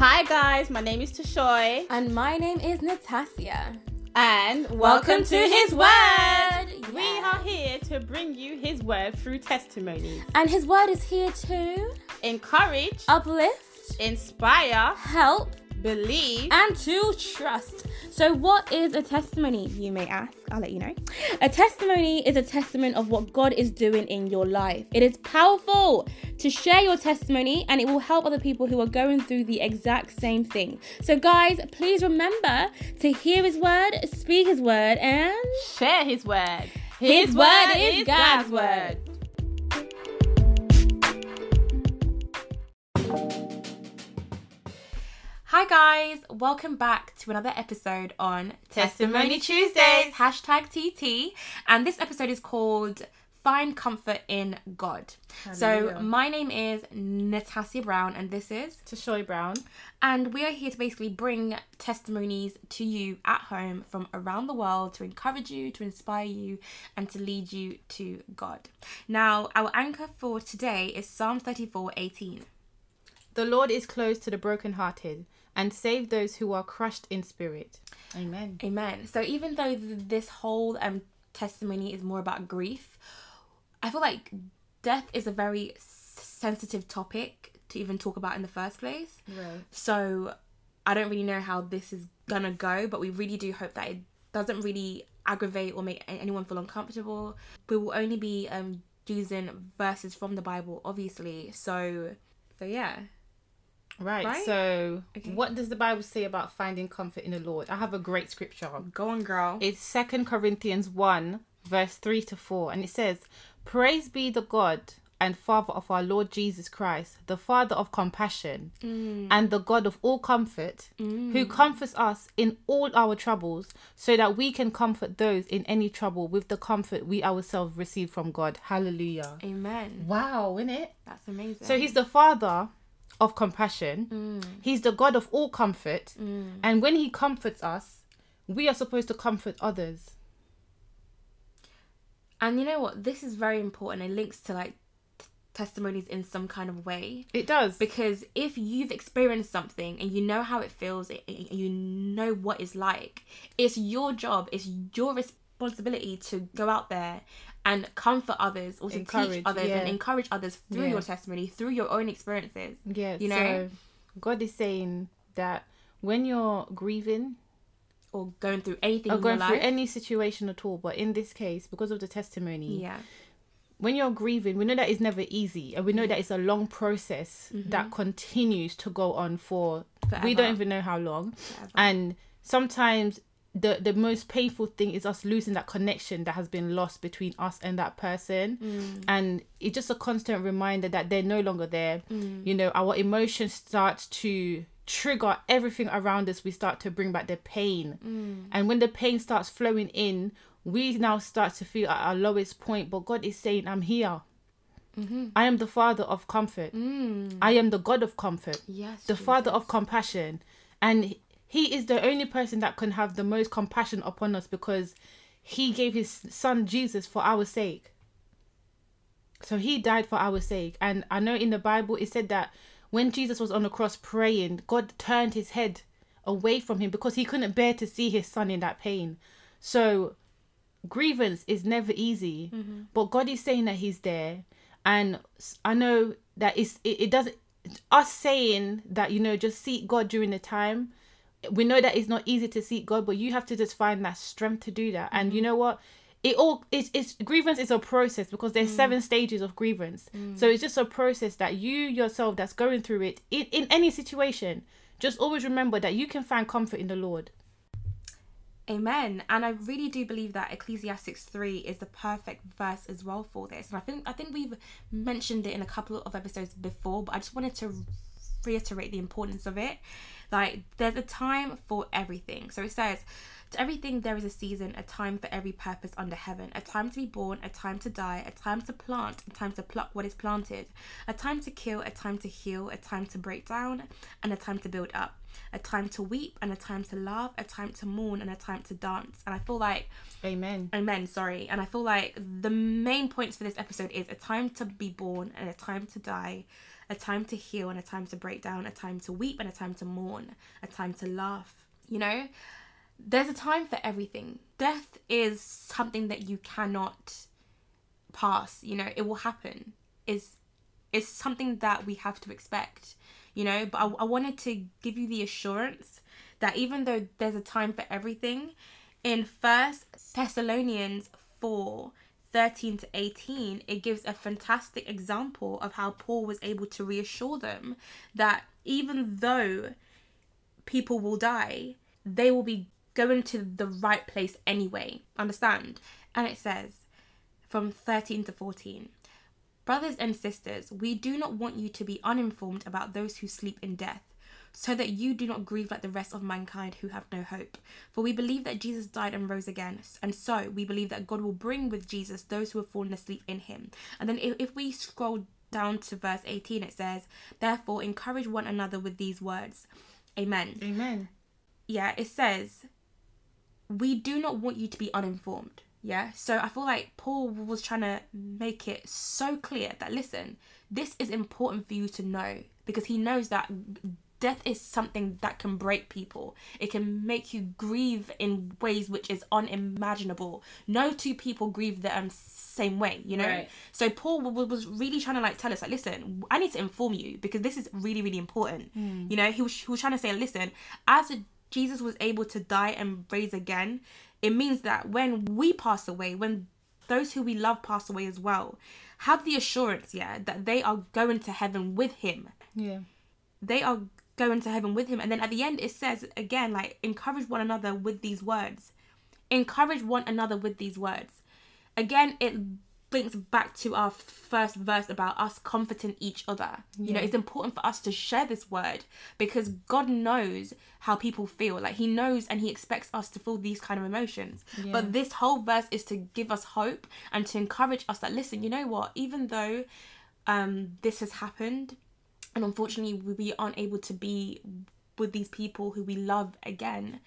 Hi guys, my name is Tashoy, And my name is Natasha. and welcome, to His Word. We are here to bring you His Word through testimonies, And his word is here to encourage, uplift, inspire, help, believe. and to trust. So, what is a testimony, you may ask? I'll let you know. A testimony is a testament of what God is doing in your life. It is powerful to share your testimony and it will help other people who are going through the exact same thing. So, guys, please remember to hear His word, speak His word, and Share His Word. His word is God's word. Hi guys, welcome back to another episode on Testimony Tuesdays. Hashtag TT. And this episode is called Find Comfort in God. So my name is Natasha Brown and this is Tashoy Brown. and we are here to basically bring testimonies to you at home from around the world to encourage you, to inspire you, and to lead you to God. Now, our anchor for today is Psalm 34 18. The Lord is close to the brokenhearted and save those who are crushed in spirit. Amen. Amen. So, even though th- this whole um, testimony is more about grief, I feel like death is a very sensitive topic to even talk about in the first place. Right. So I don't really know how this is gonna go, but we really do hope that it doesn't really aggravate or make anyone feel uncomfortable. We will only be um using verses from the Bible, obviously. So, so yeah. Right. Right? So, Okay. what does the Bible say about finding comfort in the Lord? I have a great scripture. Go on, girl. It's Second Corinthians 1, verse 3 to 4, and it says, Praise be the God and Father of our Lord Jesus Christ, the Father of compassion mm. and the God of all comfort, who mm. comforts us in all our troubles, so that we can comfort those in any trouble with the comfort we ourselves receive from God. Hallelujah. Amen. Wow, isn't it? That's amazing. So he's the Father of compassion. Mm. He's the God of all comfort. And when he comforts us, we are supposed to comfort others. and you know what? This is very important. It links to like t- testimonies in some kind of way. It does. because if you've experienced something and you know how it feels and you know what it's like it's your job it's your responsibility to go out there and comfort others to Encourage, teach others yeah. and encourage others through Yeah. your testimony through your own experiences yeah, you know? so God is saying that when you're grieving or going through anything or in going through life any situation at all, but in this case, because of the testimony, yeah when you're grieving, we know that it's never easy, and we know that it's a long process mm-hmm. that continues to go on for we don't even know how long. Forever. And sometimes the the most painful thing is us losing that connection that has been lost between us and that person, Mm. and it's just a constant reminder that they're no longer there. Mm. You know, our emotions start to trigger everything around us. We start to bring back the pain, Mm. and when the pain starts flowing in, we now start to feel at our lowest point. But God is saying, "I'm here. I am the Father of comfort. Mm. I am the God of comfort." yes the father of compassion and he is the only person that can have the most compassion upon us because he gave his son jesus for our sake. So he died for our sake. And i know in the bible it said that when jesus was on the cross praying god turned his head away from him because he couldn't bear to see his son in that pain. So grievance is never easy mm-hmm. but god is saying that he's there. And I know that it's it, it doesn't us saying that you know just seek god during the time we know that it's not easy to seek god but you have to just find that strength to do that. And you mm-hmm. know what? It all it's, it's grievance is a process because there's mm. seven stages of grievance. Mm. So it's just a process that you yourself that's going through it in, in any situation just always remember that you can find comfort in the lord. Amen. And I really do believe that Ecclesiastics 3 is the perfect verse as well for this. And I think I think we've mentioned it in a couple of episodes before, but I just wanted to reiterate the importance of it. Like there's a time for everything. So it says to everything there is a season, a time for every purpose under heaven, a time to be born, a time to die, a time to plant, a time to pluck what is planted, a time to kill, a time to heal, a time to break down, and a time to build up, a time to weep and a time to laugh, a time to mourn and a time to dance. And I feel like Amen. Amen, sorry. And I feel like the main points for this episode is a time to be born and a time to die, a time to heal and a time to break down, a time to weep and a time to mourn, a time to laugh. You know, there's a time for everything. Death is something that you cannot pass, you know, it will happen. Is is something that we have to expect, you know, but I, I wanted to give you the assurance that even though there's a time for everything, in First Thessalonians 4 13 to 18, it gives a fantastic example of how Paul was able to reassure them that even though people will die, they will be going to the right place anyway. Understand? And it says from 13 to 14 Brothers and sisters, we do not want you to be uninformed about those who sleep in death so that you do not grieve like the rest of mankind who have no hope. For we believe that Jesus died and rose again, and so we believe that God will bring with Jesus those who have fallen asleep in him. And then if, if we scroll down to verse 18, it says, Therefore, encourage one another with these words. Amen. Amen. Yeah, it says, We do not want you to be uninformed. Yeah, so I feel like Paul was trying to make it so clear that listen, this is important for you to know because he knows that death is something that can break people. It can make you grieve in ways which is unimaginable. No two people grieve the um, same way, you know. Right. So Paul w- was really trying to like tell us like, listen, I need to inform you because this is really really important. You know, he was he was trying to say, listen, as Jesus was able to die and raise again, it means that when we pass away, when those who we love pass away as well, have the assurance, yeah, that they are going to heaven with him Yeah. they are going to heaven with him. And then at the end, it says again, like, encourage one another with these words. Encourage one another with these words. Again, it links back to our first verse about us comforting each other. You know, it's important for us to share this word because God knows how people feel. Like, He knows and He expects us to feel these kind of emotions. Yeah. But this whole verse is to give us hope and to encourage us that, listen, you know what? Even though um, this has happened, and unfortunately we, aren't able to be with these people who we love again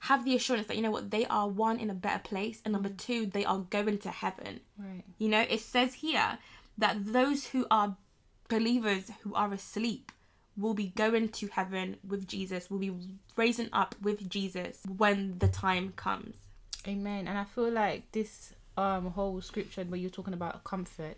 have the assurance that you know what they are one in a better place and number two they are going to heaven Right. you know it says here that those who are believers who are asleep will be going to heaven with jesus will be raising up with jesus when the time comes Amen. And I feel like this um whole scripture where you're talking about comfort,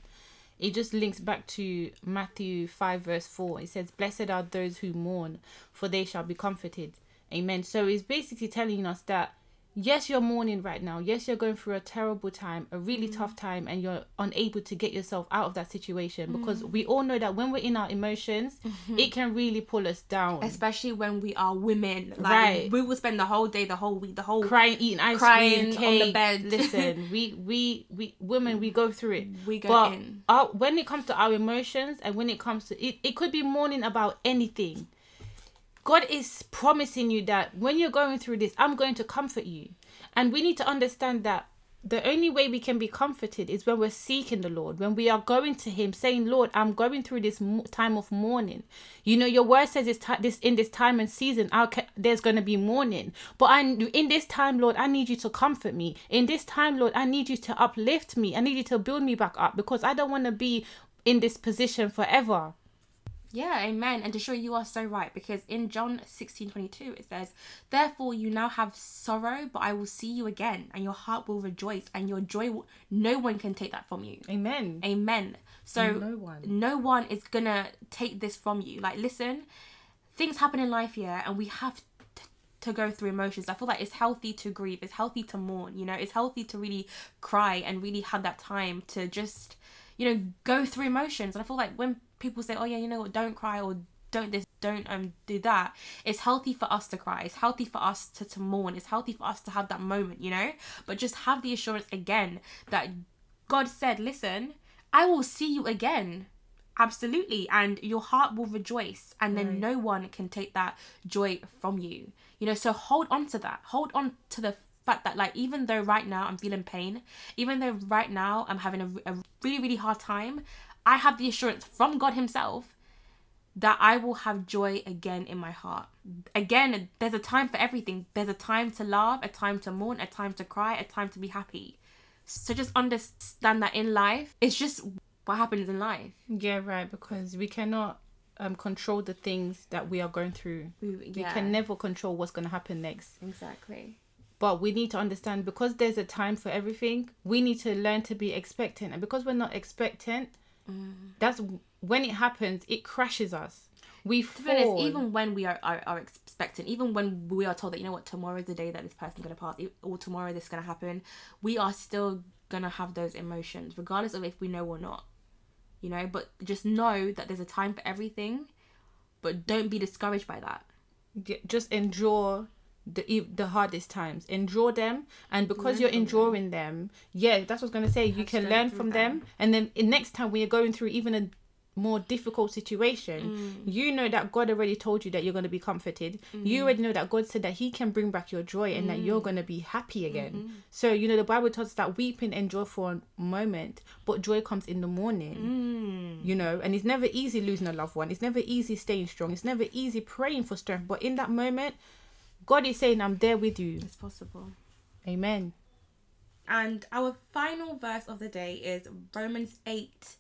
it just links back to Matthew five verse four. It says, "Blessed are those who mourn, for they shall be comforted." Amen. So it's basically telling us that yes, you're mourning right now. Yes, you're going through a terrible time, a really mm. tough time, and you're unable to get yourself out of that situation mm. because we all know that when we're in our emotions, mm-hmm. it can really pull us down. especially when we are women like Right. we will spend the whole day the whole week the whole crying, eating ice Crying cream, on the bed. Listen, we we we women we go through it. We go but in. Our, when it comes to our emotions and when it comes to it, it could be mourning about anything. God is promising you that when you're going through this, I'm going to comfort you, and we need to understand that. The only way we can be comforted is when we're seeking the Lord, when we are going to Him, saying, "Lord, I'm going through this time of mourning." You know, Your Word says ti- this in this time and season, I'll there's going to be mourning. But I, in this time, Lord, I need you to comfort me. In this time, Lord, I need you to uplift me. I need you to build me back up because I don't want to be in this position forever. Yeah, amen. And to show you are so right, because in John 16 22, it says, Therefore you now have sorrow, but I will see you again, and your heart will rejoice, and your joy, will... no one can take that from you. Amen. Amen. So No one. no one is gonna take this from you. Like, listen, things happen in life, yeah, and we have to go through emotions. I feel like it's healthy to grieve, it's healthy to mourn, you know, it's healthy to really cry and really have that time to just, you know, go through emotions. And I feel like when people say, oh, yeah, you know what, don't cry or don't this, don't um do that. It's healthy for us to cry. It's healthy for us to, to mourn. It's healthy for us to have that moment, you know. But just have the assurance again that God said, listen, I will see you again. Absolutely. And your heart will rejoice. And then Right. no one can take that joy from you. You know, so hold on to that. Hold on to the fact that, like, even though right now I'm feeling pain, even though right now I'm having a, a really, really hard time, I have the assurance from God Himself that I will have joy again in my heart. Again, there's a time for everything. There's a time to laugh, a time to mourn, a time to cry, a time to be happy. So just understand that in life, it's just what happens in life. Yeah, right. Because we cannot um, control the things that we are going through. We, We can never control what's going to happen next. exactly. But we need to understand because there's a time for everything, we need to learn to be expectant. And because we're not expectant, that's when it happens, it crashes us. We be honest, even when we are, are, are expecting, even when we are told that, you know what, tomorrow is the day that this person's going to pass, or tomorrow this is going to happen, we are still going to have those emotions, regardless of if we know or not. You know, but just know that there's a time for everything, but don't be discouraged by that. J- just endure the the hardest times. Endure them and because you're enduring them yeah that's what i was going to say you have can learn from them. them and then next time when you're going through even a more difficult situation mm. you know that god already told you that you're going to be comforted. You mm. already know that god said that he can bring back your joy and that you're mm. going to be happy again. Mm-hmm. So you know the bible tells us that weeping and joy for a moment but joy comes in the morning. Mm. you know and it's never easy losing a loved one. It's never easy staying strong. It's never easy praying for strength. But in that moment god is saying i'm there with you It's possible. amen And our final verse of the day is Romans 8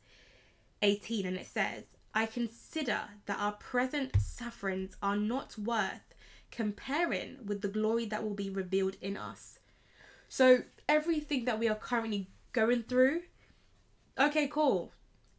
18, and it says, I consider that our present sufferings are not worth comparing with the glory that will be revealed in us. So, everything that we are currently going through, okay, cool.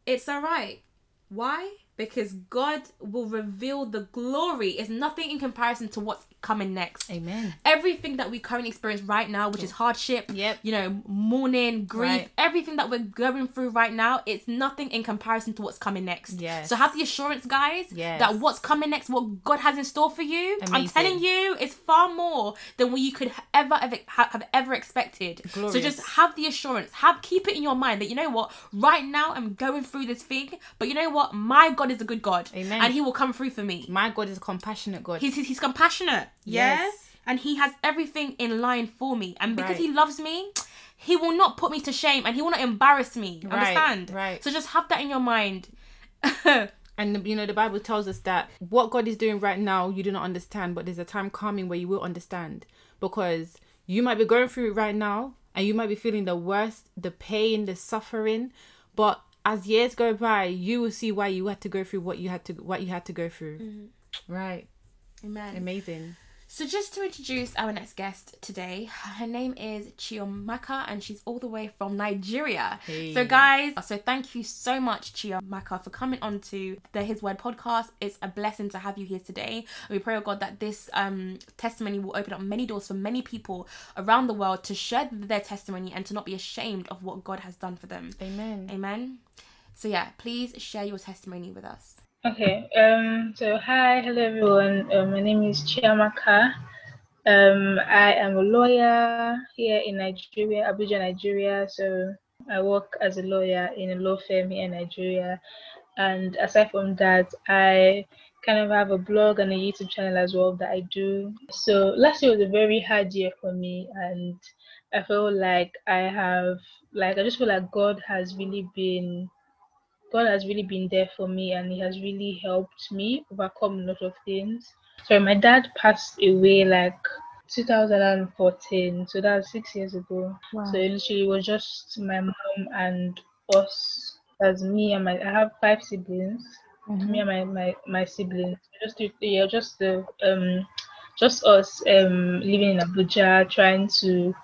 It's all right. Why? Because God will reveal the glory. It's nothing in comparison to what's coming next amen everything that we currently experience right now, which is hardship, Yep. you know, mourning, grief, Right. everything that we're going through right now, it's nothing in comparison to what's coming next. Yes. So have the assurance, guys, Yes. that what's coming next, what God has in store for you, I'm telling you, it's far more than what you could ever ever ha- have ever expected. So just have the assurance, have keep it in your mind that you know what, right now I'm going through this thing, but you know what, my God is a good God, Amen. and He will come through for me. my god is a compassionate god He's, he's, he's compassionate. Yeah. Yes. And he has everything in line for me. And because Right. he loves me, he will not put me to shame and he will not embarrass me. Right, Understand? right. So just have that in your mind. and you know the bible tells us that what god is doing right now you do not understand but there's a time coming where you will understand because you might be going through it right now and you might be feeling the worst the pain the suffering but as years go by you will see why you had to go through what you had to what you had to go through mm-hmm. right Amen. amazing So just to introduce our next guest today, her name is Chiamaka and she's all the way from Nigeria. Hey. So guys, so thank you so much Chiamaka for coming on to the His Word podcast. It's a blessing to have you here today. We pray, oh God, that this um testimony will open up many doors for many people around the world to share their testimony and to not be ashamed of what God has done for them. amen Amen. So yeah, please share your testimony with us. Okay. Um. So hi, hello everyone. Um, my name is Chiamaka. Um, I am a lawyer here in Nigeria, Abuja, Nigeria. So I work as a lawyer in a law firm here in Nigeria. And aside from that, I kind of have a blog and a YouTube channel as well that I do. So last year was a very hard year for me, and I feel like I have, like, I just feel like God has really been God has really been there for me and He has really helped me overcome a lot of things. So my dad passed away like 2014, so that was six years ago. So it literally was just my mom and us. As me and my, I have five siblings. Me and my, my, my siblings. Just yeah, just the um, just us um living in Abuja, trying to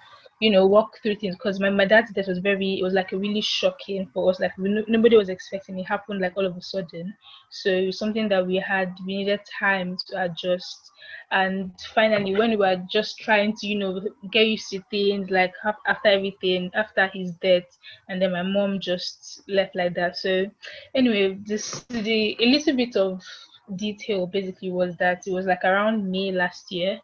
you know, walk through things because my, my dad's death was very, it was like a really shocking for us. Like we, nobody was expecting it happened like all of a sudden. So something that we had, we needed time to adjust. And finally, when we were just trying to, you know, get used to things like after everything, after his death, and then my mom just left like that. So anyway, this the a little bit of detail basically was that it was like around May last year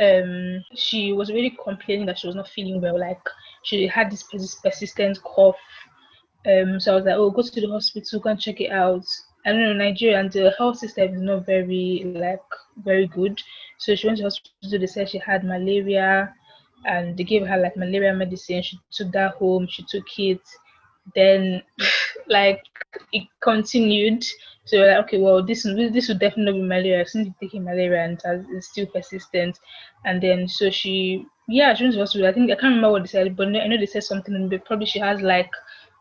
um she was really complaining that she was not feeling well like she had this persis- persistent cough. Um so i was like oh go to the hospital go and check it out. I don't know nigeria and the health system is not very like very good. So she went to the hospital they said she had malaria and they gave her like malaria medicine. She took that home she took it. Then like it continued. So like, okay, well, this this would definitely be malaria. Since taking malaria and it's still persistent, and then so she, yeah, she to hospital. I think I can't remember what they said, but I know they said something. But probably she has like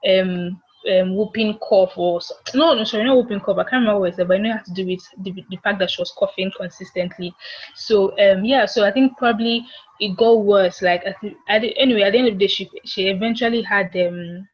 um um, whooping cough or no, no, sorry, not whooping cough. I can't remember what it said, but I know it had to do with the, the fact that she was coughing consistently. So um, yeah, so I think probably it got worse. Like at the, anyway, at the end of the day, she she eventually had um,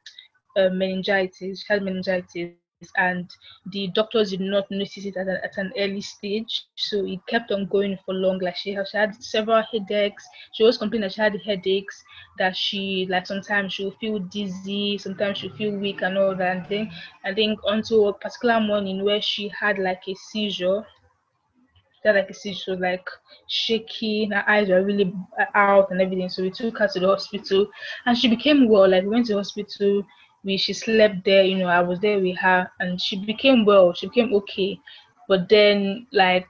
uh, meningitis. She had meningitis, and the doctors did not notice it at, a, at an early stage. So it kept on going for long like she, she had several headaches. She was complaining that she had headaches that she like sometimes she'll feel dizzy sometimes she'll feel weak and all that. And then i think until a particular morning where she had like a seizure that like a seizure like shaking her eyes were really out and everything. So we took her to the hospital and she became well. Like we went to the hospital we she slept there you know i was there with her and she became well she became okay. But then like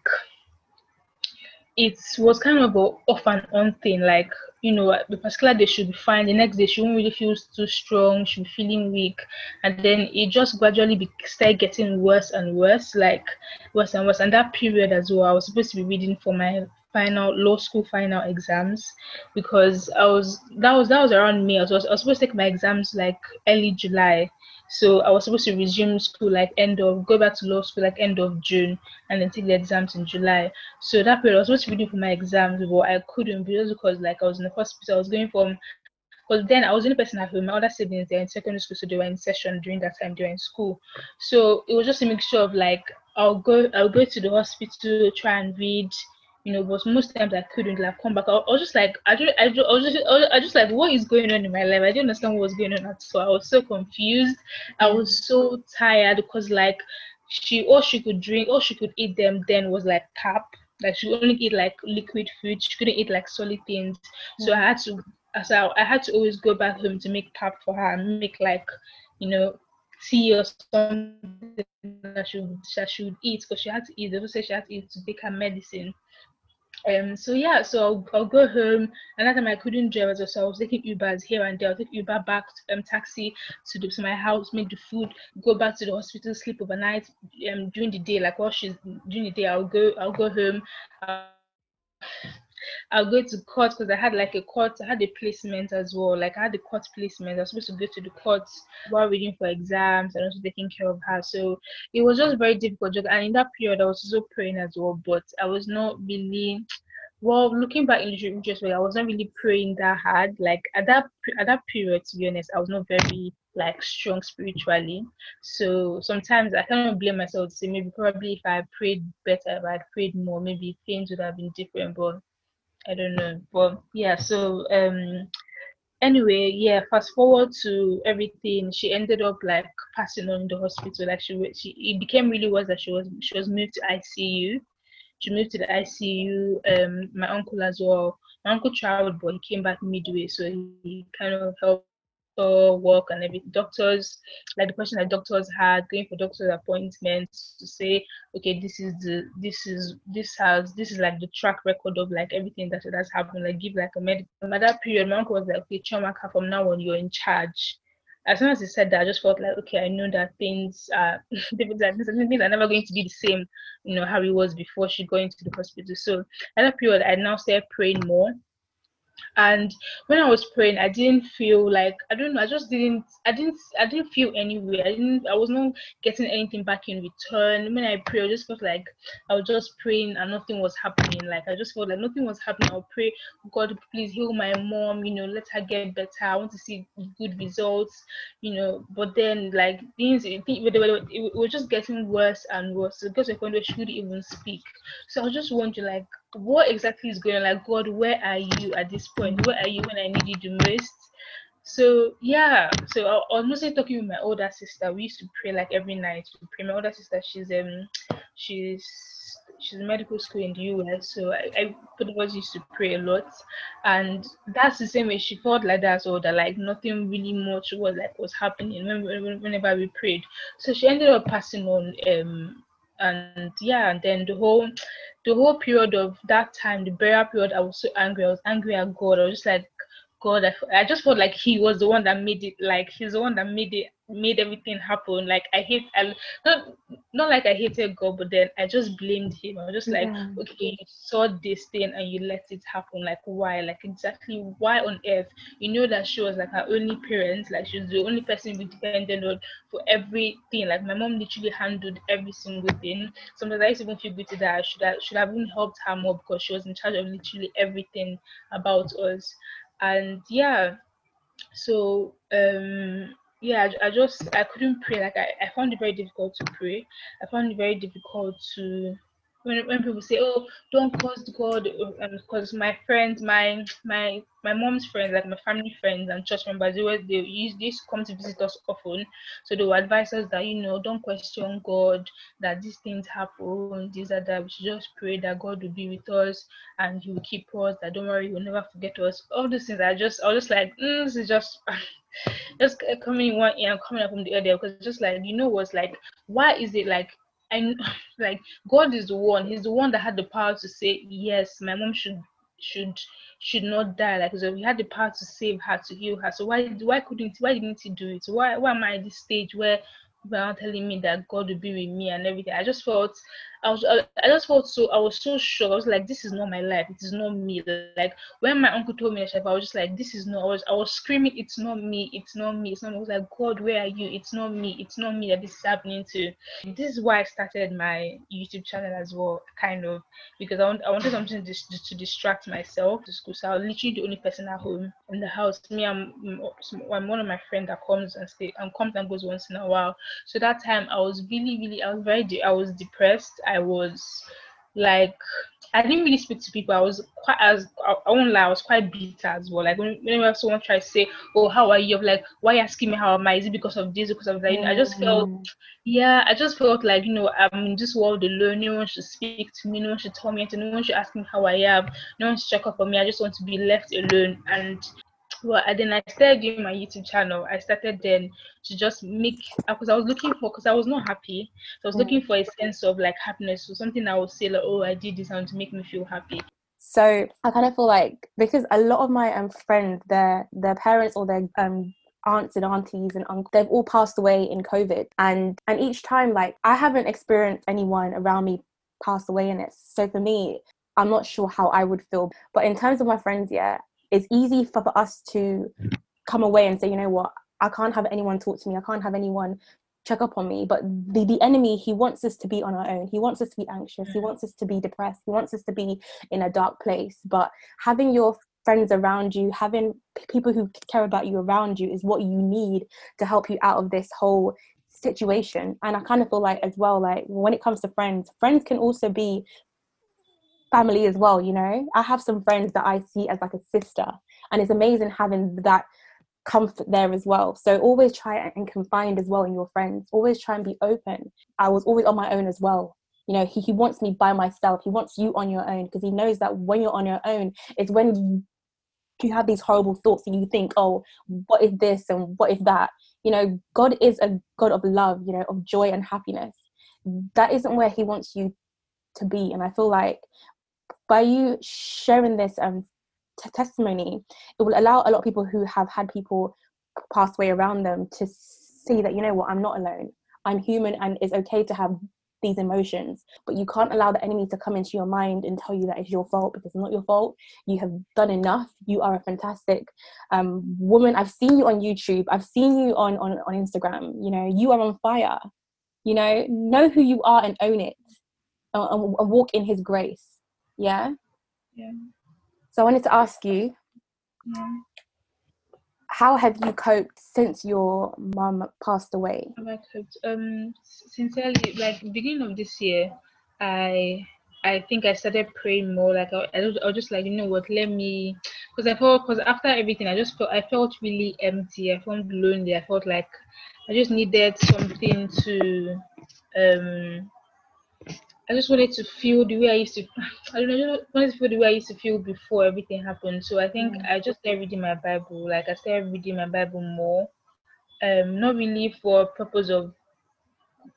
it was kind of a off and on thing like you know the particular day she'll be fine the next day she won't really feel too strong she'll be feeling weak. And then it just gradually be, started getting worse and worse like worse and worse. And that period as well i was supposed to be reading for my final law school final exams because I was that was that was around May. I was, I was supposed to take my exams like early July. So I was supposed to resume school like end of go back to law school like end of June and then take the exams in July. So that period I was supposed to be doing for my exams, but I couldn't because like I was in the hospital. I was going from because then I was the only person at home. My other siblings they're in secondary school, so they were in session during that time. In school, so it was just a mixture of like I'll go I'll go to the hospital, try and read, you know, but most times I couldn't like come back. I, was just like, I just, I just, I was just, I just like, what is going on in my life? I didn't understand what was going on at all. I was so confused. I mm. was so tired because like she, all she could drink, all she could eat them then was like pap. Like she only eat like liquid food. She couldn't eat like solid things. So mm. I had to, so I had to always go back home to make pap for her and make like, you know, tea or something that she would, that she would eat because she had to eat. They would say she had to eat to take her medicine. Um, so yeah, so I'll, I'll go home. Another time I couldn't drive so I was taking Ubers here and there. I'll take Uber back, um, taxi to, the, to my house, make the food, go back to the hospital, sleep overnight. Um, during the day, like while she's during the day, I'll go, I'll go home. Uh, I'll go to court because I had like a court, I had a placement as well. Like I had a court placement. I was supposed to go to the court while reading for exams and also taking care of her. So it was just very difficult. And in that period, I was also praying as well, but I was not really. Well, looking back in the way, I wasn't really praying that hard. Like at that at that period, to be honest, I was not very like strong spiritually. So sometimes I of blame myself to say maybe probably if I prayed better, if I prayed more, maybe things would have been different. But I don't know. But yeah, so um anyway, yeah, fast forward to everything. She ended up like passing on the hospital. Like she she it became really worse that she was she was moved to ICU. She moved to the ICU. Um my uncle as well. My uncle traveled but he came back midway, so he kind of helped work and everything. Doctors, like the question that doctors had, going for doctor's appointments to say, okay, this is the this is this has this is like the track record of like everything that has happened. Like give like a medical. At that period, my uncle was like, okay, Chiamaka, from now on you're in charge. As soon as he said that, I just felt like, okay, I know that things are things are never going to be the same, you know, how it was before she got into the hospital. So at that period, I now started praying more and when i was praying i didn't feel like i don't know i just didn't i didn't i didn't feel anywhere. I didn't i was not getting anything back in return. When i pray i just felt like i was just praying and nothing was happening. Like i just felt like nothing was happening. I'll pray god please heal my mom you know let her get better. I want to see good results you know. But then like things it, was just getting worse and worse. Because i couldn't even speak. So i just wondering like what exactly is going on? Like god where are you at this point? Where are you when i need you the most? So yeah. So i, I was mostly talking with my older sister. We used to pray like every night. We pray. My older sister she's um she's she's in medical school in the US, so I, I of us used to pray a lot, and that's the same way. She felt like that, so that like nothing really much was like was happening when, whenever we prayed. So she ended up passing on um and yeah and then the whole the whole period of that time the burial period i was so angry. I was angry at god. I was just like God, I, I just felt like he was the one that made it. Like he's the one that made it, made everything happen. Like I hate, I not not like I hated God, but then I just blamed him. I was just like, Yeah. okay, you saw this thing and you let it happen. Like why? Like exactly why on earth? You know that she was like her only parent. Like she was the only person we depended on for everything. Like my mom literally handled every single thing. Sometimes I used to even feel guilty that I should have should have even helped her more because she was in charge of literally everything about us. And yeah, so um yeah, I, I just I couldn't pray. Like I, I found it very difficult to pray. I found it very difficult to when, when people say, "Oh, don't curse God," because my friends, my my my mom's friends, like my family friends and church members, they were they used this come to visit us often, so they will advise us that you know don't question God, that these things happen, these are that we should just pray that God will be with us and He will keep us. That don't worry, He will never forget us. All these things, I just I was just like, mm, this is just. just coming one ear and coming up from the other because just like you know what's like why is it like and like God is the one. He's the one that had the power to say yes. My mom should should should not die. Like so, he had the power to save her, to heal her. So why why couldn't why didn't he do it? Why why am I at this stage where people are telling me that God will be with me and everything? I just felt I was I just felt so I was so sure. I was like, this is not my life. It is not me. Like when my uncle told me that, I was just like, this is not. I was I was screaming, it's not me. It's not me. It's not. Me. I was like, God, where are you? It's not me. It's not me that this is happening to. This is why I started my YouTube channel as well, kind of because I want I wanted something to, to, distract myself to school. So I was literally the only person at home in the house. Me, I'm I'm one of my friends that comes and stay and comes and goes once in a while. So that time I was really really I was very de- I was depressed. I was like I didn't really speak to people. I was quite as I, I won't lie, I was quite bitter as well. Like when, whenever someone tries to say, "Oh, how are you?" I'm like, "Why are you asking me how am I? Is it because of this? Because of that?" I just felt, yeah, I just felt like you know I'm in this world alone. No one should speak to me. No one should tell me anything. No one should ask me how I am. No one should check up on me. I just want to be left alone. And well, and then I started doing my YouTube channel. I started then to just make because I was looking for because I was not happy. So I was looking for a sense of like happiness. So something I would say like, oh, I did this and to make me feel happy. So I kind of feel like because a lot of my um friends, their their parents or their um aunts and aunties and uncles they've all passed away in covid and and each time like i haven't experienced anyone around me pass away in it so for me i'm not sure how i would feel but in terms of my friends yeah it's easy for, for us to mm. come away and say you know what? I can't have anyone talk to me. I can't have anyone check up on me. But the the enemy he wants us to be on our own. He wants us to be anxious. He mm. wants us to be depressed. He wants us to be in a dark place. But having your friends around you having people who care about you around you is what you need to help you out of this whole situation. And i kind of feel like as well like when it comes to friends friends can also be family as well you know? I have some friends that i see as like a sister and it's amazing having that comfort there as well. So always try and confide as well in your friends. Always try and be open. I was always on my own as well. You know he, he wants me by myself. He wants you on your own because he knows that when you're on your own it's when you, have these horrible thoughts and you think oh what is this and what is that? You know god is a god of love you know of joy and happiness. That isn't where he wants you to be and i feel like by you sharing this um t- testimony it will allow a lot of people who have had people pass away around them to see that you know what i'm not alone. I'm human and it's okay to have these emotions but you can't allow the enemy to come into your mind and tell you that it's your fault because it's not your fault. You have done enough. You are a fantastic um, woman. I've seen you on youtube. I've seen you on, on on instagram. You know you are on fire. You know know who you are and own it and, and walk in his grace yeah Yeah. so i wanted to ask you Yeah. how have you coped since your mum passed away Have I coped? Um, sincerely, like beginning of this year, I I think I started praying more. Like I, I, was, I was just like, you know what? Let me, because I felt, because after everything, I just felt, I felt really empty. I felt lonely. I felt like I just needed something to, um, I just wanted to feel the way I used to. I don't know. I just wanted to feel the way I used to feel before everything happened. So I think Mm. I just started reading my Bible. Like I started reading my Bible more. Um, not really for purpose of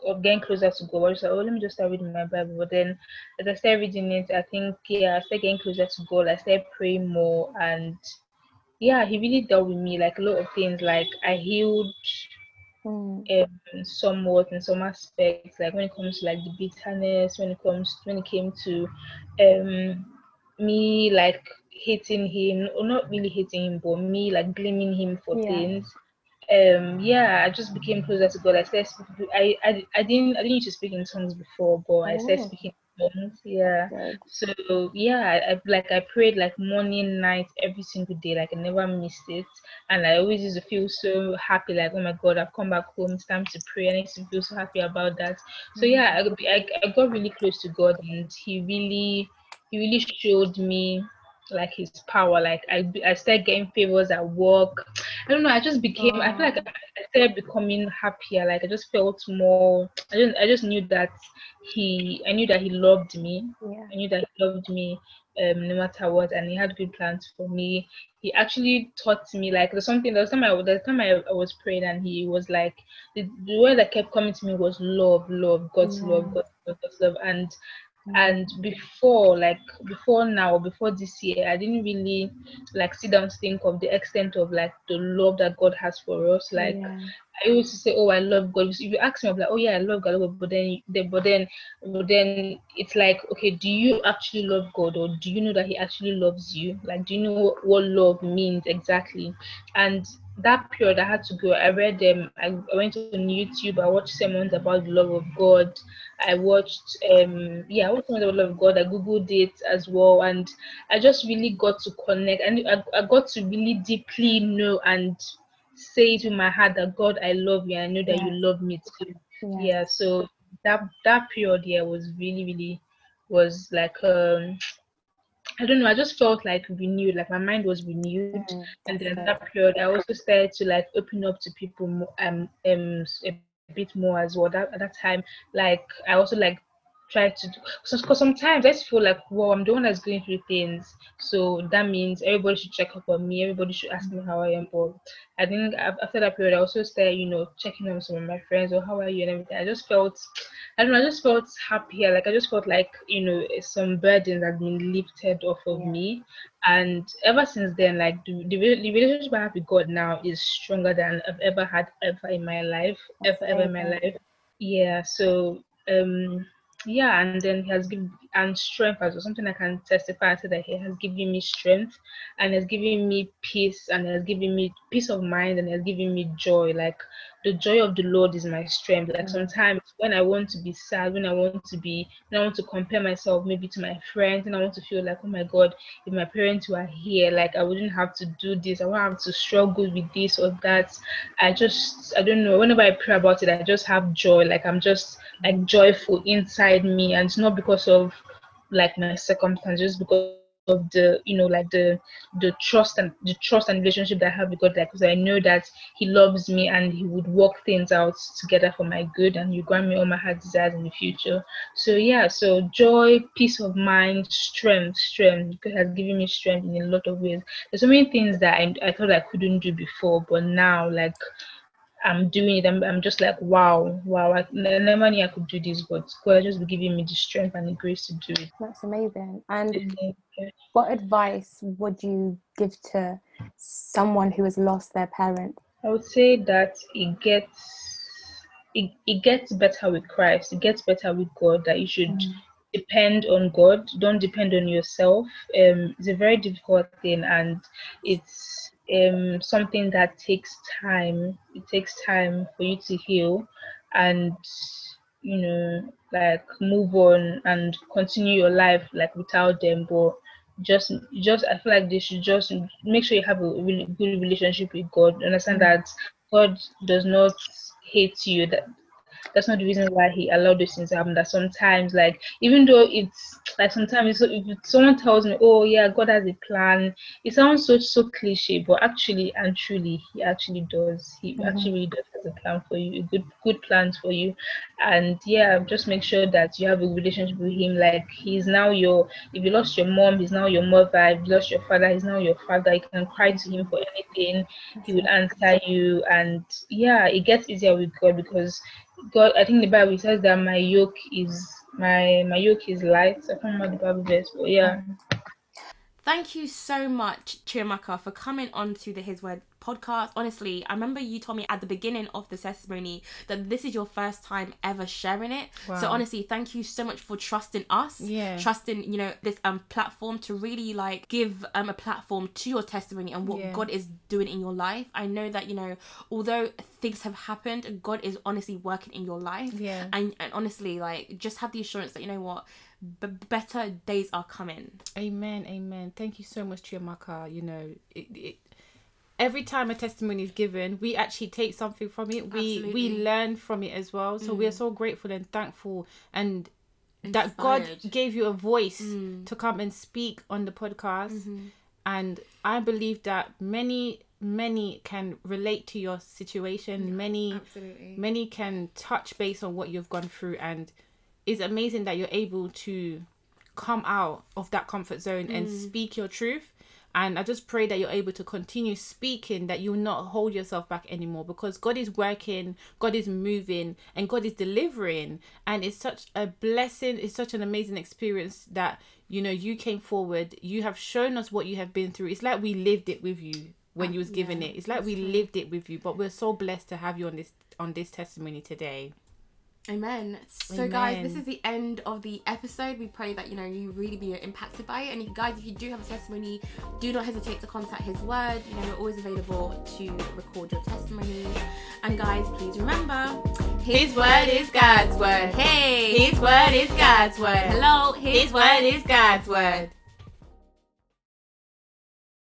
of getting closer to God. I was like, oh, let me just start reading my Bible. But then, as I started reading it, I think yeah, I started getting closer to God. I started praying more, and yeah, he really dealt with me like a lot of things. Like I healed Mm. um somewhat in some aspects, like when it comes to like the bitterness, when it comes when it came to um me like hating him, or not really hating him, but me like blaming him for Yeah. things. Um yeah, I just became closer to God. I started speaking, I, I I didn't I didn't used to speak in tongues before, but I started Oh. speaking tongues. Yeah. So yeah, I, I like I prayed like morning, night, every single day. Like I never missed it, and I always used to feel so happy. Like oh my God, I've come back home. It's time to pray, and I used to feel so happy about that. So mm. yeah, I, I, I got really close to God, and He really He really showed me like His power. Like I I started getting favors at work. I don't know. I just became. I feel like I started becoming happier. Like I just felt more. I just I just knew that He. I knew that He loved me. Yeah. I knew that he loved me um, no matter what, and he had good plans for me. He actually taught me like there's something. There was time I the time I, I was praying, and he was like the, the word that kept coming to me was love, love, God's love, God's love, God's love, and and mm. before like before now before this year i didn't really like sit down think of the extent of like the love that god has for us like yeah. I used to say, "Oh, I love God." If you ask me, I'm like, "Oh yeah, I love God," I love God. but then, then, but then, but then, it's like, okay, do you actually love God, or do you know that He actually loves you? Like, do you know what, what love means exactly? And that period, I had to go. I read them. I, I went on YouTube. I watched sermons about the love of God. I watched, um, yeah, I watched sermons about the love of God. I googled it as well, and I just really got to connect, and I, I got to really deeply know and say it with my heart that God, I love you. I know that Yeah. you love me too. Yeah. Yeah. So that that period, yeah, was really, really was like um I don't know, I just felt like renewed, like my mind was renewed. Mm, And then that period I also started to like open up to people more um um a bit more as well. That at that time, like I also like try to do because sometimes I just feel like well I'm the one that's going through things. So that means everybody should check up on me. Everybody should ask me how I am. But I think after that period I also started you know checking on some of my friends. Or how are you and everything. I just felt I don't know I just felt happier like I just felt like you know some burdens had been lifted off of Yeah. me. And ever since then like the, the, the relationship I have with God now is stronger than I've ever had ever in my life ever ever in my life. Yeah so um yeah and then he has given and strength as well something i can testify and say that he has given me strength and has given me peace and has given me peace of mind and has given me joy. Like the joy of the lord is my strength. Like Mhm. sometimes when i want to be sad when i want to be when i want to compare myself maybe to my friends and i want to feel like oh my god if my parents were here like i wouldn't have to do this i won't have to struggle with this or that. I just i don't know whenever i pray about it i just have joy. Like i'm just like joyful inside me and it's not because of like my circumstances because of the you know like the the trust and the trust and relationship that I have with God like because I know that he loves me and he would work things out together for my good and you grant me all my heart desires in the future so yeah so joy peace of mind strength strength. God has given me strength in a lot of ways. There's so many things that I, I thought I couldn't do before but now like I'm doing it. I'm, I'm just like, wow, wow. I never knew I could do this, but God just been giving me the strength and the grace to do it. That's amazing. And Okay. what advice would you give to someone who has lost their parent? I would say that it gets it, it gets better with Christ. It gets better with God. That you should Mm. depend on God. Don't depend on yourself. Um, it's a very difficult thing, and it's um something that takes time. It takes time for you to heal, and you know, like move on and continue your life like without them. But just just I feel like they should just make sure you have a really good relationship with God. Understand that God does not hate you. That that's not the reason why he allowed those things to happen. That sometimes, like, even though it's like sometimes it's, if someone tells me, "Oh yeah, God has a plan," it sounds so so cliche, but actually and truly, He actually does. He Mhm. actually really does has a plan for you, a good good plans for you, and yeah, just make sure that you have a relationship with Him. Like He's now your. If you lost your mom, He's now your mother. If you lost your father, He's now your father. You can cry to Him for anything. He will answer you, and yeah, it gets easier with God because God, I think the Bible says that my yoke is my my yoke is light. I can't remember the Bible verse, but yeah. Thank you so much, Chiamaka, for coming on to the His Word podcast. Honestly, I remember you told me at the beginning of the testimony that this is your first time ever sharing it. Wow. So honestly, thank you so much for trusting us. Yeah. Trusting, you know, this um platform to really like give um a platform to your testimony and what Yeah. God is doing in your life. I know that, you know, although things have happened, God is honestly working in your life. Yeah. And and honestly, like just have the assurance that you know what b- better days are coming. Amen, amen. Thank you so much, Chiamaka. You know, it, it, every time a testimony is given, we actually take something from it. We we learn from it as well. So we are so grateful and thankful, and that God gave you a voice Mm. to come and speak on the podcast. Mm-hmm. And I believe that many many can relate to your situation. Many Absolutely. many can touch base on what you've gone through and it's amazing that you're able to come out of that comfort zone and speak your truth and i just pray that you're able to continue speaking that you'll not hold yourself back anymore because god is working god is moving and god is delivering. And it's such a blessing it's such an amazing experience that you know you came forward. You have shown us what you have been through. It's like we lived it with you when you was uh, given yeah, it. It's like we lived it with you. But we're so blessed to have you on this on this testimony today Amen. So, guys, this is the end of the episode. We pray that you know you really be impacted by it. And if, guys, if you do have a testimony, do not hesitate to contact His Word. You know we're always available to record your testimonies. And guys, please remember, His Word is God's Word. Hey, His Word is God's Word. Hello, His Word is God's Word.